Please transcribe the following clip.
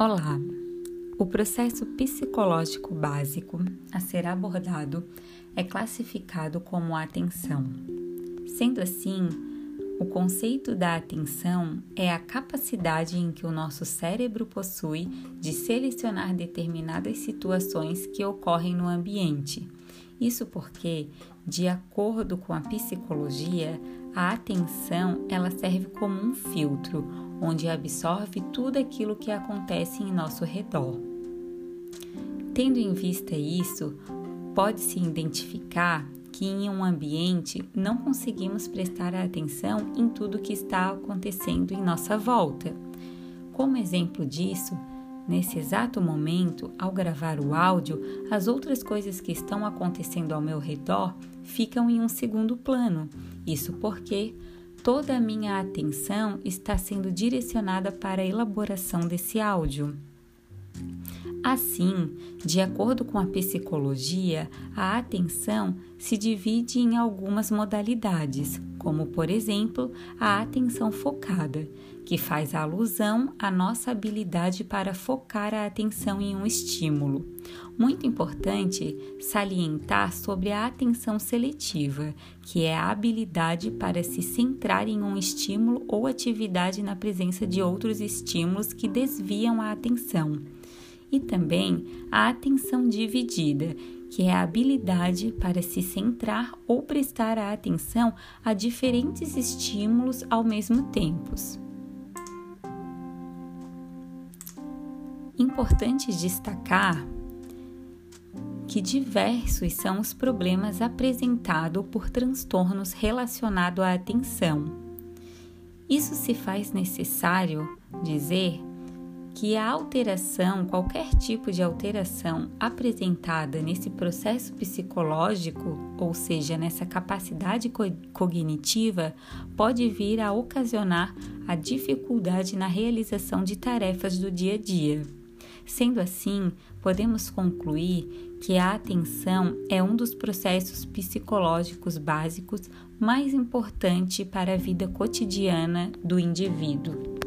Olá! O processo psicológico básico a ser abordado é classificado como atenção. Sendo assim, o conceito da atenção é a capacidade em que o nosso cérebro possui de selecionar determinadas situações que ocorrem no ambiente. Isso porque, de acordo com a psicologia, a atenção ela serve como um filtro, onde absorve tudo aquilo que acontece em nosso redor. Tendo em vista isso, pode-se identificar que em um ambiente não conseguimos prestar atenção em tudo que está acontecendo em nossa volta. Como exemplo disso, nesse exato momento, ao gravar o áudio, as outras coisas que estão acontecendo ao meu redor ficam em um segundo plano. Isso porque toda a minha atenção está sendo direcionada para a elaboração desse áudio. Assim, de acordo com a psicologia, a atenção se divide em algumas modalidades, como, por exemplo, a atenção focada, que faz alusão à nossa habilidade para focar a atenção em um estímulo. Muito importante salientar sobre a atenção seletiva, que é a habilidade para se centrar em um estímulo ou atividade na presença de outros estímulos que desviam a atenção e também a atenção dividida, que é a habilidade para se centrar ou prestar a atenção a diferentes estímulos ao mesmo tempo. Importante destacar que diversos são os problemas apresentados por transtornos relacionados à atenção. Isso se faz necessário dizer que a alteração, qualquer tipo de alteração apresentada nesse processo psicológico, ou seja, nessa capacidade co cognitiva, pode vir a ocasionar a dificuldade na realização de tarefas do dia a dia. Sendo assim, podemos concluir que a atenção é um dos processos psicológicos básicos mais importante para a vida cotidiana do indivíduo.